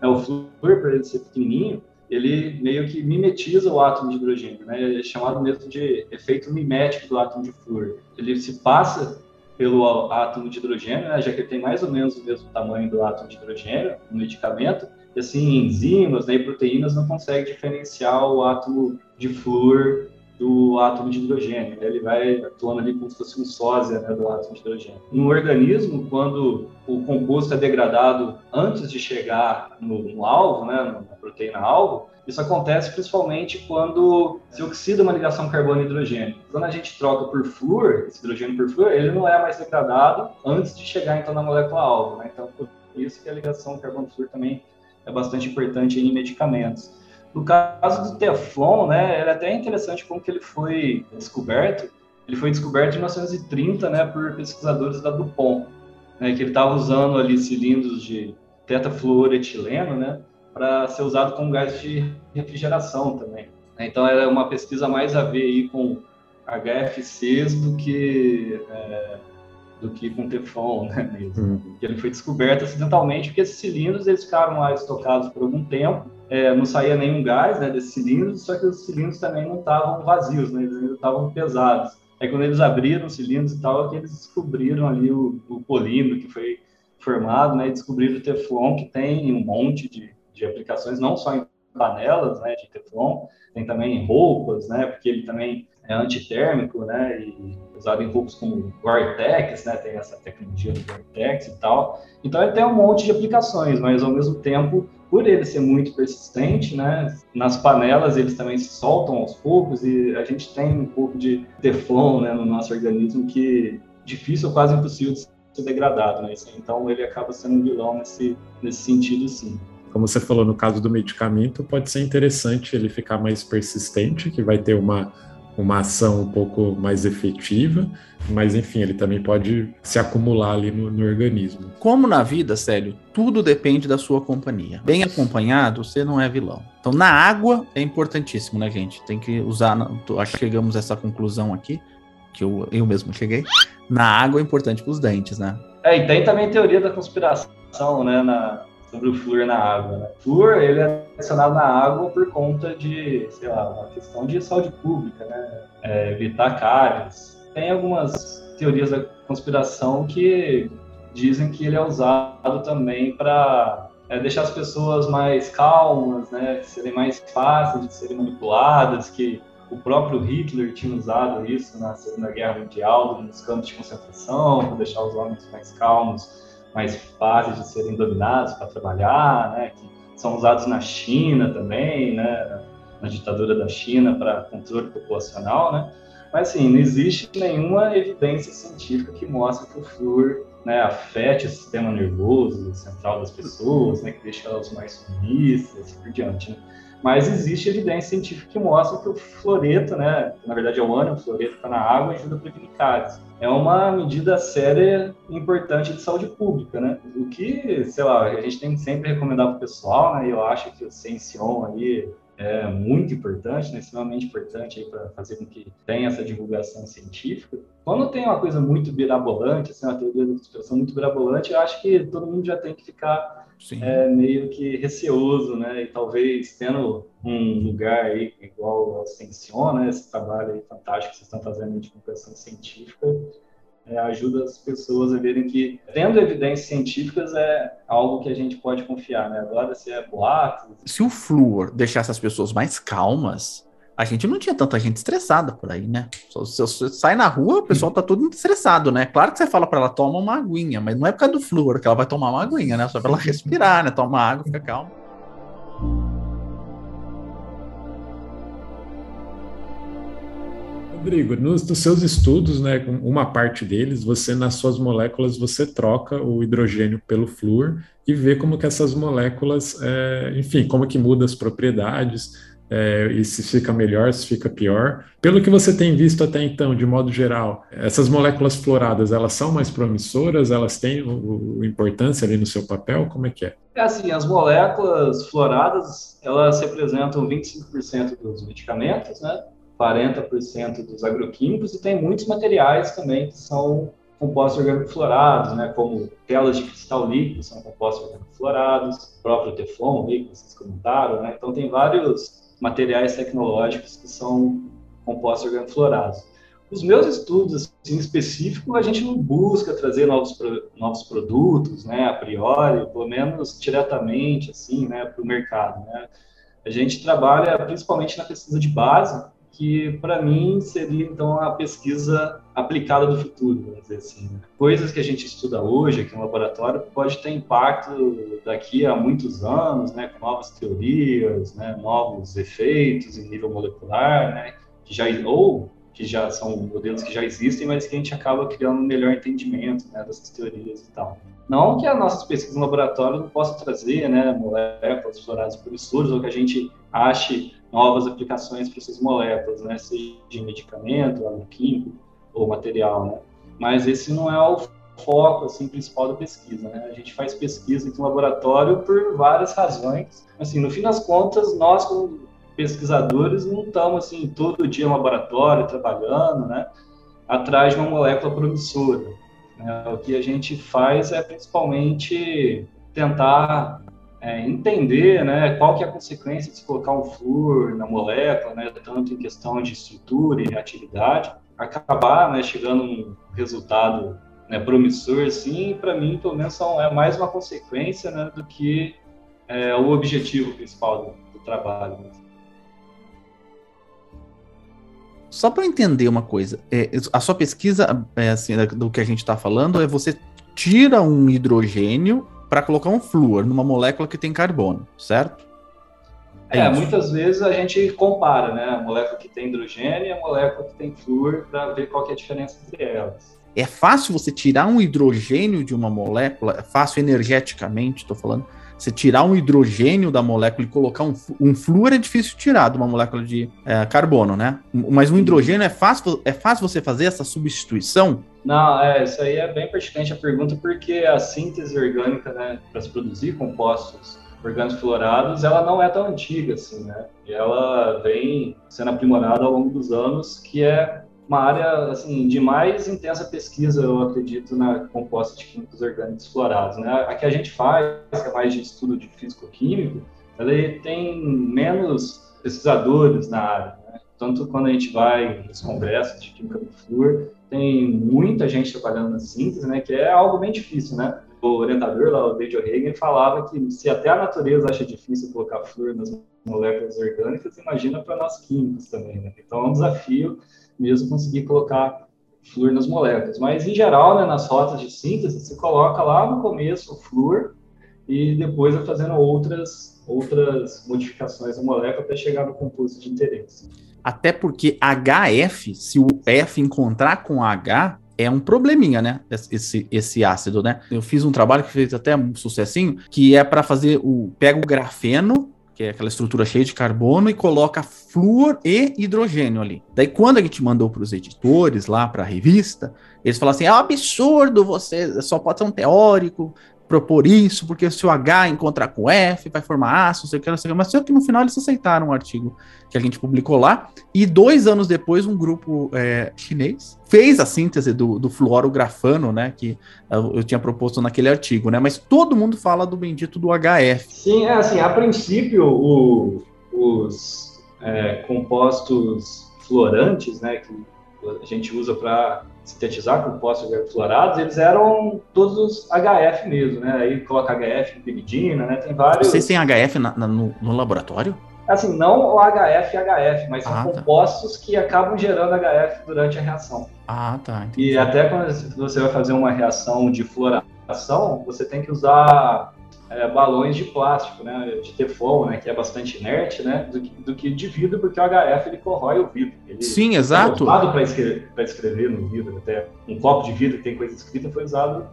É, o flúor, para ele ser pequenininho, ele meio que mimetiza o átomo de hidrogênio, né? É chamado mesmo de efeito mimético do átomo de flúor. Ele se passa pelo átomo de hidrogênio, né? já que ele tem mais ou menos o mesmo tamanho do átomo de hidrogênio no medicamento, e assim, enzimas né, e proteínas não conseguem diferenciar o átomo de flúor do átomo de hidrogênio. Ele vai atuando ali como se fosse um sósia né, do átomo de hidrogênio. No organismo, quando o composto é degradado antes de chegar no, no alvo, né, na proteína-alvo, isso acontece principalmente quando se oxida uma ligação carbono-hidrogênio. Quando a gente troca por flúor, esse hidrogênio por flúor, ele não é mais degradado antes de chegar então na molécula-alvo. Né? Então, por isso que a ligação carbono-flúor também é bastante importante em medicamentos. No caso do Teflon, né, é até interessante como que ele foi descoberto. Ele foi descoberto em 1930, né, por pesquisadores da DuPont, né, que ele estava usando ali cilindros de tetafluoretileno, né, para ser usado como gás de refrigeração também. Então era uma pesquisa mais a ver aí com HFCs do que é, do que com Teflon, né, mesmo. Uhum. Ele foi descoberto acidentalmente porque esses cilindros eles ficaram lá estocados por algum tempo, é, não saía nenhum gás né, desses cilindros, só que os cilindros também não estavam vazios, né, eles ainda estavam pesados. Aí quando eles abriram os cilindros e tal, é que eles descobriram ali o, o polímero que foi formado, né, e descobriram o Teflon, que tem um monte de, de aplicações, não só em panelas, né, de Teflon, tem também em roupas, né, porque ele também é antitérmico, né, e usado em roupas como Gore-Tex, né, tem essa tecnologia do Gore-Tex e tal. Então ele tem um monte de aplicações, mas ao mesmo tempo, por ele ser muito persistente, né, nas panelas eles também se soltam aos poucos e a gente tem um pouco de teflon, né, no nosso organismo que difícil ou quase impossível de ser degradado, né? Então ele acaba sendo um vilão nesse nesse sentido, sim como você falou no caso do medicamento, pode ser interessante ele ficar mais persistente, que vai ter uma uma ação um pouco mais efetiva, mas enfim, ele também pode se acumular ali no, no, organismo. Como na vida, sério, tudo depende da sua companhia. Bem acompanhado, você não é vilão. Então, na água é importantíssimo, né, gente? Tem que usar. Acho que chegamos a essa conclusão aqui, que eu, eu mesmo cheguei. Na água é importante para os dentes, né? É, e tem também teoria da conspiração, né, na, sobre o flúor na água. Né? O flúor ele é adicionado na água por conta de, sei lá, uma questão de saúde pública, né? É, evitar cáries. Tem algumas teorias da conspiração que dizem que ele é usado também para é, deixar as pessoas mais calmas, né? Serem mais fáceis de serem manipuladas, que o próprio Hitler tinha usado isso na Segunda Guerra Mundial, nos campos de concentração, para deixar os homens mais calmos mais fáceis de serem dominados para trabalhar, né, que são usados na China também, né, na ditadura da China para controle populacional, né. Mas assim, não existe nenhuma evidência científica que mostre que o flúor né, afete o sistema nervoso central das pessoas, né, que deixa elas mais sumistas por diante. Né? Mas existe evidência científica que mostra que o fluoreto, né, na verdade é o ânion, o fluoreto está na água, ajuda a prevenir cáries. É uma medida séria e importante de saúde pública, né? O que, sei lá, a gente tem que sempre recomendar para o pessoal, né? Eu acho que o Sension aí é muito importante, né, extremamente importante para fazer com que tenha essa divulgação científica. Quando tem uma coisa muito mirabolante, assim, uma teoria da conspiração muito mirabolante, eu acho que todo mundo já tem que ficar é, meio que receoso, né? E talvez tendo um lugar aí igual ao Extension, né? Esse trabalho aí fantástico que vocês estão fazendo de divulgação científica, é, ajuda as pessoas a verem que tendo evidências científicas é algo que a gente pode confiar, né? Agora se é boato. Se o flúor deixasse as pessoas mais calmas, a gente não tinha tanta gente estressada por aí, né? Se você sai na rua, o pessoal tá todo estressado, né? Claro que você fala para ela toma uma aguinha, mas não é por causa do flúor que ela vai tomar uma aguinha, né? Só para ela respirar, né? Toma água, fica calma. Rodrigo, nos, nos, seus estudos, né, uma parte deles, você nas suas moléculas você troca o hidrogênio pelo flúor e vê como que essas moléculas, é, enfim, como que muda as propriedades é, e se fica melhor, se fica pior. Pelo que você tem visto até então, de modo geral, essas moléculas fluoradas, elas são mais promissoras? Elas têm o, o importância ali no seu papel? Como é que é? É assim, as moléculas fluoradas, elas representam 25% dos medicamentos, né? 40% dos agroquímicos e tem muitos materiais também que são compostos orgânicos fluorados, né, como telas de cristal líquido são compostos orgânicos fluorados, o próprio Teflon, que vocês comentaram, né, então tem vários materiais tecnológicos que são compostos orgânicos fluorados. Os meus estudos, assim, em específico, a gente não busca trazer novos, novos produtos, né, a priori, pelo menos diretamente, assim, né, para o mercado, né. A gente trabalha principalmente na pesquisa de base, que para mim seria então a pesquisa aplicada do futuro, vamos dizer assim. Né? Coisas que a gente estuda hoje aqui no laboratório pode ter impacto daqui a muitos anos, né, com novas teorias, né, novos efeitos em nível molecular, né, que já ou que já são modelos que já existem, mas que a gente acaba criando um melhor entendimento né, dessas teorias e tal. Não que as nossas pesquisas no laboratório não possam trazer né, moléculas florais promissoras ou que a gente ache novas aplicações para essas moléculas, né, seja de medicamento, agroquímico ou material, né. Mas esse não é o foco assim principal da pesquisa, né? A gente faz pesquisa no laboratório por várias razões. Assim, no fim das contas, nós como pesquisadores não estamos assim todo dia no laboratório trabalhando, né, atrás de uma molécula promissora. Né? O que a gente faz é principalmente tentar é, entender, né, qual que é a consequência de se colocar um flúor na molécula, né, tanto em questão de estrutura e reatividade, acabar, né, chegando um resultado né, promissor, sim, para mim, pelo menos, é mais uma consequência né, do que é, o objetivo principal do, do trabalho. Só para entender uma coisa, é, a sua pesquisa, é, assim, do que a gente está falando, é você tira um hidrogênio para colocar um flúor numa molécula que tem carbono, certo? É, é muitas vezes a gente compara, né, a molécula que tem hidrogênio e a molécula que tem flúor para ver qual é a diferença entre elas. É fácil você tirar um hidrogênio de uma molécula, é fácil energeticamente, estou falando, você tirar um hidrogênio da molécula e colocar um, um flúor é difícil tirar de uma molécula de é, carbono, né? Mas um hidrogênio é fácil, é fácil você fazer essa substituição? Não, é, isso aí é bem pertinente a pergunta, porque a síntese orgânica, né, para se produzir compostos orgânicos fluorados, ela não é tão antiga assim, né? E ela vem sendo aprimorada ao longo dos anos, que é uma área assim de mais intensa pesquisa, eu acredito, na composta de químicos orgânicos florados. Né? A que a gente faz, que é mais de estudo de físico-químico, ela tem menos pesquisadores na área. Né? Tanto quando a gente vai nos congressos de química do flúor, tem muita gente trabalhando na síntese, né? que é algo bem difícil, né? O orientador lá, o David O'Hagan, falava que se até a natureza acha difícil colocar flúor nas moléculas orgânicas, imagina para nós químicos também, né? Então é um desafio mesmo conseguir colocar flúor nas moléculas. Mas, em geral, né, nas rotas de síntese, você coloca lá no começo o flúor e depois vai fazendo outras, outras modificações na molécula até chegar no composto de interesse. Até porque HF, se o F encontrar com H, é um probleminha, né? Esse, esse ácido, né? Eu fiz um trabalho que fez até um sucessinho, que é para fazer o. Pega o grafeno, que é aquela estrutura cheia de carbono, e coloca flúor e hidrogênio ali. Daí, quando a gente mandou para os editores, lá para a revista, eles falaram assim: é um absurdo, você só pode ser um teórico, propor isso, porque se o H encontrar com o F, vai formar ácido, não sei o que, não sei o que. Mas só que no final eles aceitaram o artigo que a gente publicou lá. E dois anos depois, um grupo é, chinês fez a síntese do, do fluorografano, né? Que eu tinha proposto naquele artigo, né? Mas todo mundo fala do bendito do HF. Sim, é assim, a princípio, o, os é, compostos fluorantes, né? Que a gente usa para sintetizar compostos fluorados, eles eram todos HF mesmo, né? Aí coloca HF, piridina, né? Tem vários. Vocês têm HF na, na, no, no, laboratório? Assim, não o HF e HF, mas ah, são tá. compostos que acabam gerando HF durante a reação. Ah, tá. Entendi. E até quando você vai fazer uma reação de fluoração, você tem que usar é, balões de plástico, né, de teflon, né, que é bastante inerte, né, do que, do que de vidro, porque o HF ele corrói o vidro. Ele Sim, exato. usado para escrever, escrever, no vidro, até um copo de vidro que tem coisa escrita foi usado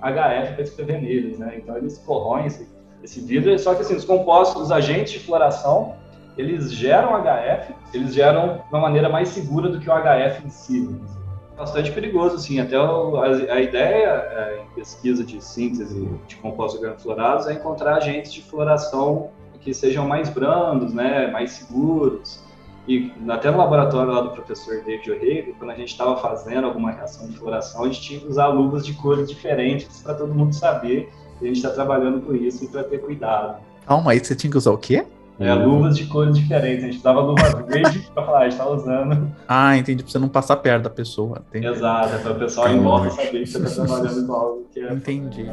HF para escrever neles, né, então eles corroem esse, esse vidro, só que assim, os compostos, os agentes de floração, eles geram HF, eles geram de uma maneira mais segura do que o HF em si bastante perigoso, assim. Até o, a, a, ideia é, em pesquisa de síntese de compostos organoflorados é encontrar agentes de floração que sejam mais brandos, né, mais seguros. E até no laboratório lá do professor David O'Reilly, quando a gente estava fazendo alguma reação de floração, a gente tinha que usar luvas de cores diferentes para todo mundo saber que a gente está trabalhando com isso e para ter cuidado. Calma aí, você tinha que usar o quê? É, luvas de cores diferentes. A gente dava luva verde pra falar, a gente tá usando. Ah, entendi. Pra você não passar perto da pessoa. Entendi. Exato, é para o pessoal em volta saber que você tá trabalhando que é. Entendi.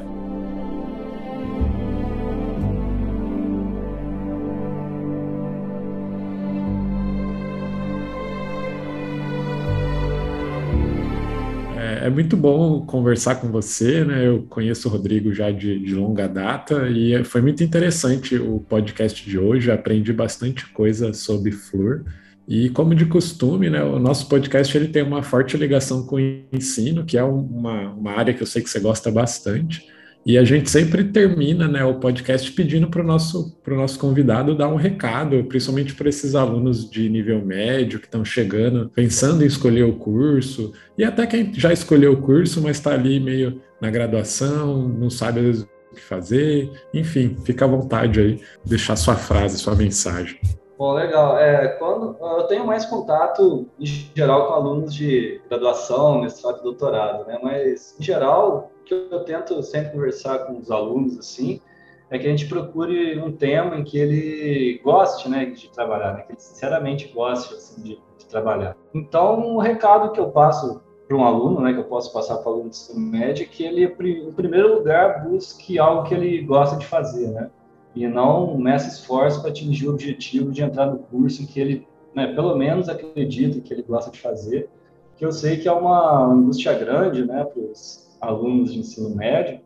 É muito bom conversar com você, né? Eu conheço o Rodrigo já de, de, longa data e foi muito interessante o podcast de hoje. Aprendi bastante coisa sobre flúor. E como de costume, né, o nosso podcast ele tem uma forte ligação com o ensino, que é uma, uma área que eu sei que você gosta bastante. E a gente sempre termina né, o podcast pedindo para o nosso, nosso convidado dar um recado, principalmente para esses alunos de nível médio que estão chegando, pensando em escolher o curso, e até quem já escolheu o curso, mas está ali meio na graduação, não sabe o que fazer. Enfim, fica à vontade aí, deixar sua frase, sua mensagem. Bom, legal. É, quando eu tenho mais contato em geral com alunos de graduação, mestrado e doutorado, né? Mas em geral que eu tento sempre conversar com os alunos assim é que a gente procure um tema em que ele goste, né, de trabalhar, né, que ele sinceramente goste assim, de, de trabalhar. Então, o um recado que eu passo para um aluno, né, que eu posso passar para o aluno de ensino médio, é que ele, em primeiro lugar, busque algo que ele gosta de fazer, né, e não nesse esforço para atingir o objetivo de entrar no curso que ele, né, pelo menos acredita que ele gosta de fazer, que eu sei que é uma angústia grande, né, para os alunos de ensino médio,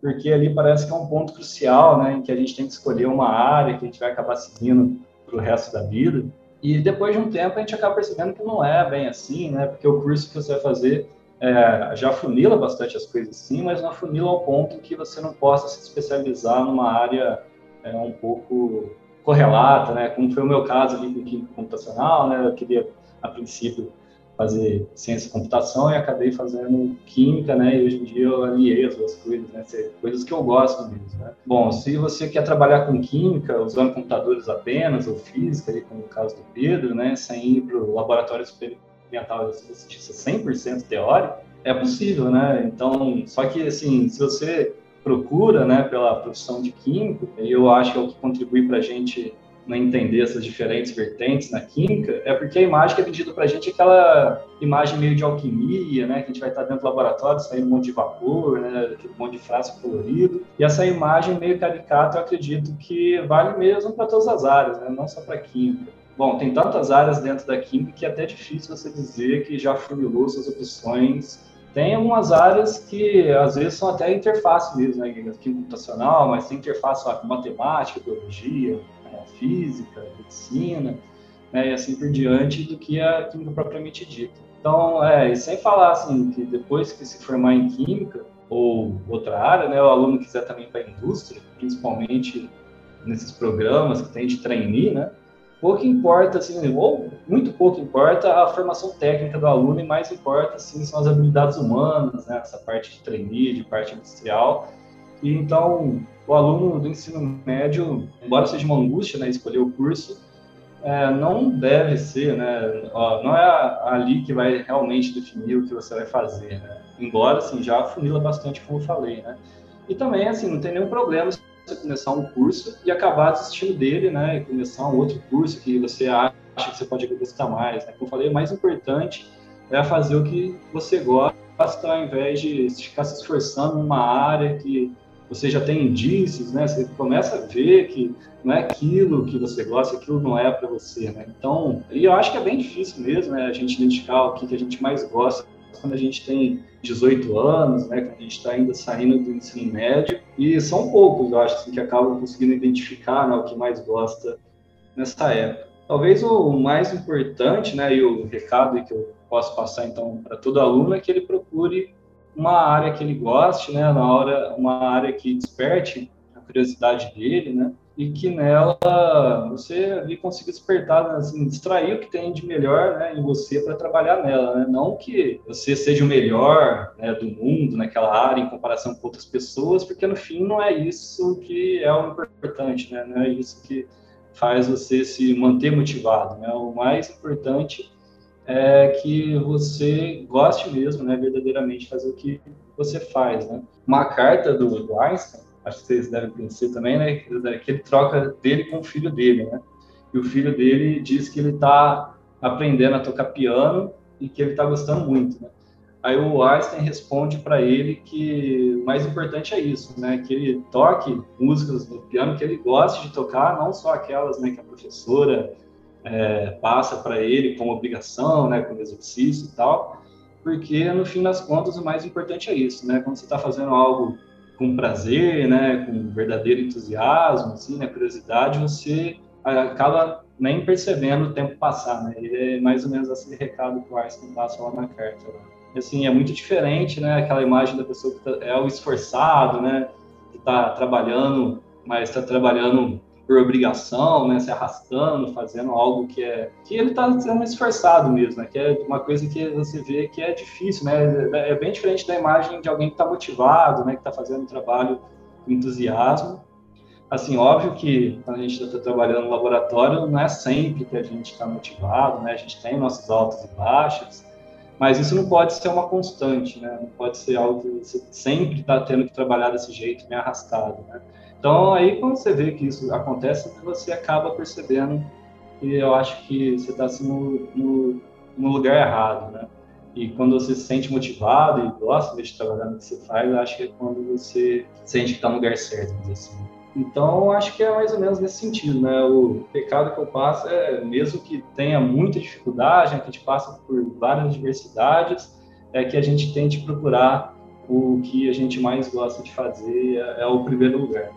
porque ali parece que é um ponto crucial, né, em que a gente tem que escolher uma área que a gente vai acabar seguindo para o resto da vida. E depois de um tempo a gente acaba percebendo que não é bem assim, né, porque o curso que você vai fazer é, já funila bastante as coisas sim, mas não funila ao ponto que você não possa se especializar numa área é, um pouco correlata, né, como foi o meu caso ali com química computacional, né, eu queria a princípio fazer ciência da computação e acabei fazendo química, né? E hoje em dia eu aliei as duas coisas, né? Coisas que eu gosto mesmo, né? Bom, se você quer trabalhar com química, usando computadores apenas, ou física, ali, como no caso do Pedro, né? Sem ir para o laboratório experimental de cientista 100% teórico, é possível, né? Então, só que, assim, se você procura, né, pela profissão de químico, eu acho que é o que contribui para a gente né, entender essas diferentes vertentes na química, é porque a imagem que é vendida para a gente é aquela imagem meio de alquimia, né, que a gente vai estar dentro do laboratório, saindo um monte de vapor, né, aquele monte de frasco colorido, e essa imagem meio caricata eu acredito que vale mesmo para todas as áreas, né, não só para química. Bom, tem tantas áreas dentro da química que é até difícil você dizer que já funilou suas opções Tem algumas áreas que às vezes são até interface mesmo, né? Química computacional, mas tem interface com matemática, biologia, né? física, medicina, né? e assim por diante, do que a química propriamente dita. Então, é, e sem falar assim, que depois que se formar em química ou outra área, né, o aluno quiser também para a indústria, principalmente nesses programas que tem de trainee, né? pouco importa, assim, ou muito pouco importa a formação técnica do aluno e mais importa, assim, são as habilidades humanas, né, essa parte de trainee, de parte industrial. Então, o aluno do ensino médio, embora seja uma angústia, né, escolher o curso, é, não deve ser, né, ó, não é ali que vai realmente definir o que você vai fazer, né, embora, assim, já funila bastante, como eu falei, né. E também, assim, não tem nenhum problema você começar um curso e acabar desistindo dele, né? E começar um outro curso que você acha que você pode gostar mais. Né? Como eu falei, o mais importante é fazer o que você gosta, ao invés de ficar se esforçando numa área que você já tem indícios, né? Você começa a ver que não é aquilo que você gosta, aquilo não é para você, né? Então, e eu acho que é bem difícil mesmo, né? A gente identificar o que, que a gente mais gosta quando a gente tem 18 anos, né, quando a gente está ainda saindo do ensino médio, e são poucos, eu acho, assim, que acabam conseguindo identificar né, o que mais gosta nessa época. Talvez o mais importante, né, e o recado que eu posso passar então para todo aluno é que ele procure uma área que ele goste, né, na hora, uma área que desperte a curiosidade dele, né, e que nela você ali consiga despertar, assim, distrair o que tem de melhor né, em você para trabalhar nela, né? Não que você seja o melhor né, do mundo naquela área em comparação com outras pessoas, porque no fim não é isso que é o importante, né? Não é isso que faz você se manter motivado, né? O mais importante é que você goste mesmo, né, verdadeiramente fazer o que você faz, né? Uma carta do, Einstein acho que vocês devem conhecer também, né? Que ele troca dele com o filho dele, né? E o filho dele diz que ele está aprendendo a tocar piano e que ele está gostando muito, né? Aí o Einstein responde para ele que o mais importante é isso, né? Que ele toque músicas no piano que ele goste de tocar, não só aquelas né, que a professora é, passa para ele como obrigação, né? Como exercício e tal, porque no fim das contas o mais importante é isso, né? Quando você está fazendo algo com prazer, né, com verdadeiro entusiasmo, assim, né, curiosidade, você acaba nem percebendo o tempo passar, né? E é mais ou menos esse recado que o Einstein passa lá na carta. Né? Assim, é muito diferente, né, aquela imagem da pessoa que tá, é o esforçado, né, que está trabalhando, mas está trabalhando por obrigação, né, se arrastando, fazendo algo que é que ele está sendo esforçado mesmo, né, que é uma coisa que você vê que é difícil, né, é bem diferente da imagem de alguém que está motivado, né, que está fazendo um trabalho com entusiasmo. Assim, óbvio que quando a gente está trabalhando no laboratório, não é sempre que a gente está motivado, né, a gente tem nossos altos e baixos, mas isso não pode ser uma constante, né, não pode ser algo que você sempre está tendo que trabalhar desse jeito, meio arrastado, né. Então, aí quando você vê que isso acontece, você acaba percebendo que eu acho que você está assim, no, no, no, lugar errado, né? E quando você se sente motivado e gosta de trabalhar no que você faz, eu acho que é quando você sente que está no lugar certo, assim. Então, acho que é mais ou menos nesse sentido, né? O pecado que eu passo é, mesmo que tenha muita dificuldade, né, que a gente passa por várias diversidades, é que a gente tente procurar o que a gente mais gosta de fazer, é, é o primeiro lugar.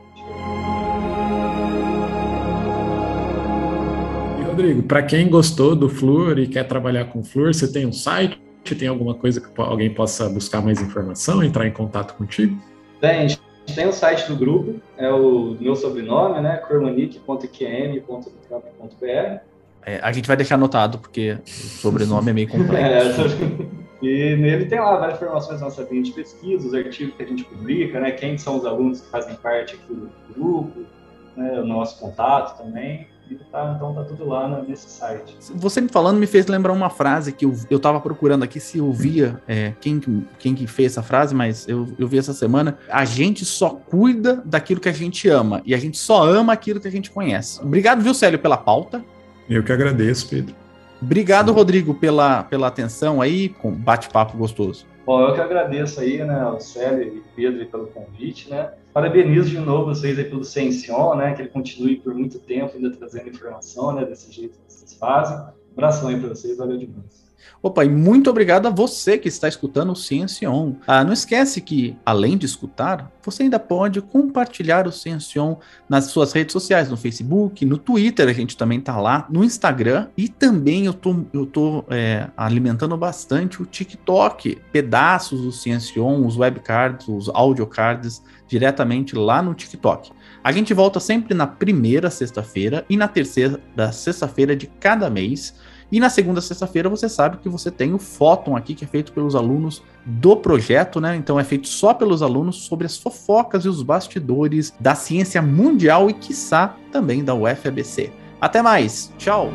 E Rodrigo, para quem gostou do Flur e quer trabalhar com Flur, você tem um site? Tem alguma coisa que alguém possa buscar mais informação, entrar em contato contigo? Tem, a gente tem o site do grupo, é o meu sobrenome, né? cormanique.qm.br. É, a gente vai deixar anotado, porque o sobrenome é meio complexo. E nele tem lá várias informações da nossa linha de pesquisa, os artigos que a gente publica, né, quem são os alunos que fazem parte aqui do grupo, né, o nosso contato também. Tá, então tá tudo lá nesse site. Você me falando me fez lembrar uma frase que eu, eu tava procurando aqui se eu via é, quem, quem que fez essa frase, mas eu, eu vi essa semana. A gente só cuida daquilo que a gente ama e a gente só ama aquilo que a gente conhece. Obrigado, viu, Célio, pela pauta. Eu que agradeço, Pedro. Obrigado, Rodrigo, pela, pela atenção aí, com bate-papo gostoso. Bom, eu que agradeço aí, né, ao Célio e Pedro pelo convite, né. Parabenizo de novo vocês aí pelo Sencion, né, que ele continue por muito tempo ainda trazendo informação, né, desse jeito que vocês fazem. Um abração aí para vocês, valeu demais. Opa, e muito obrigado a você que está escutando o Ciência On. Ah, não esquece que, além de escutar, você ainda pode compartilhar o Ciência On nas suas redes sociais, no Facebook, no Twitter, a gente também tá lá, no Instagram, e também eu tô, eu tô é, alimentando bastante o TikTok, pedaços do Ciência On, os webcards, os audiocards, diretamente lá no TikTok. A gente volta sempre na primeira sexta-feira e na terceira sexta-feira de cada mês. E na segunda sexta-feira você sabe que você tem o Fóton aqui, que é feito pelos alunos do projeto, né? Então é feito só pelos alunos sobre as fofocas e os bastidores da ciência mundial e, quiçá, também da UFABC. Até mais, tchau!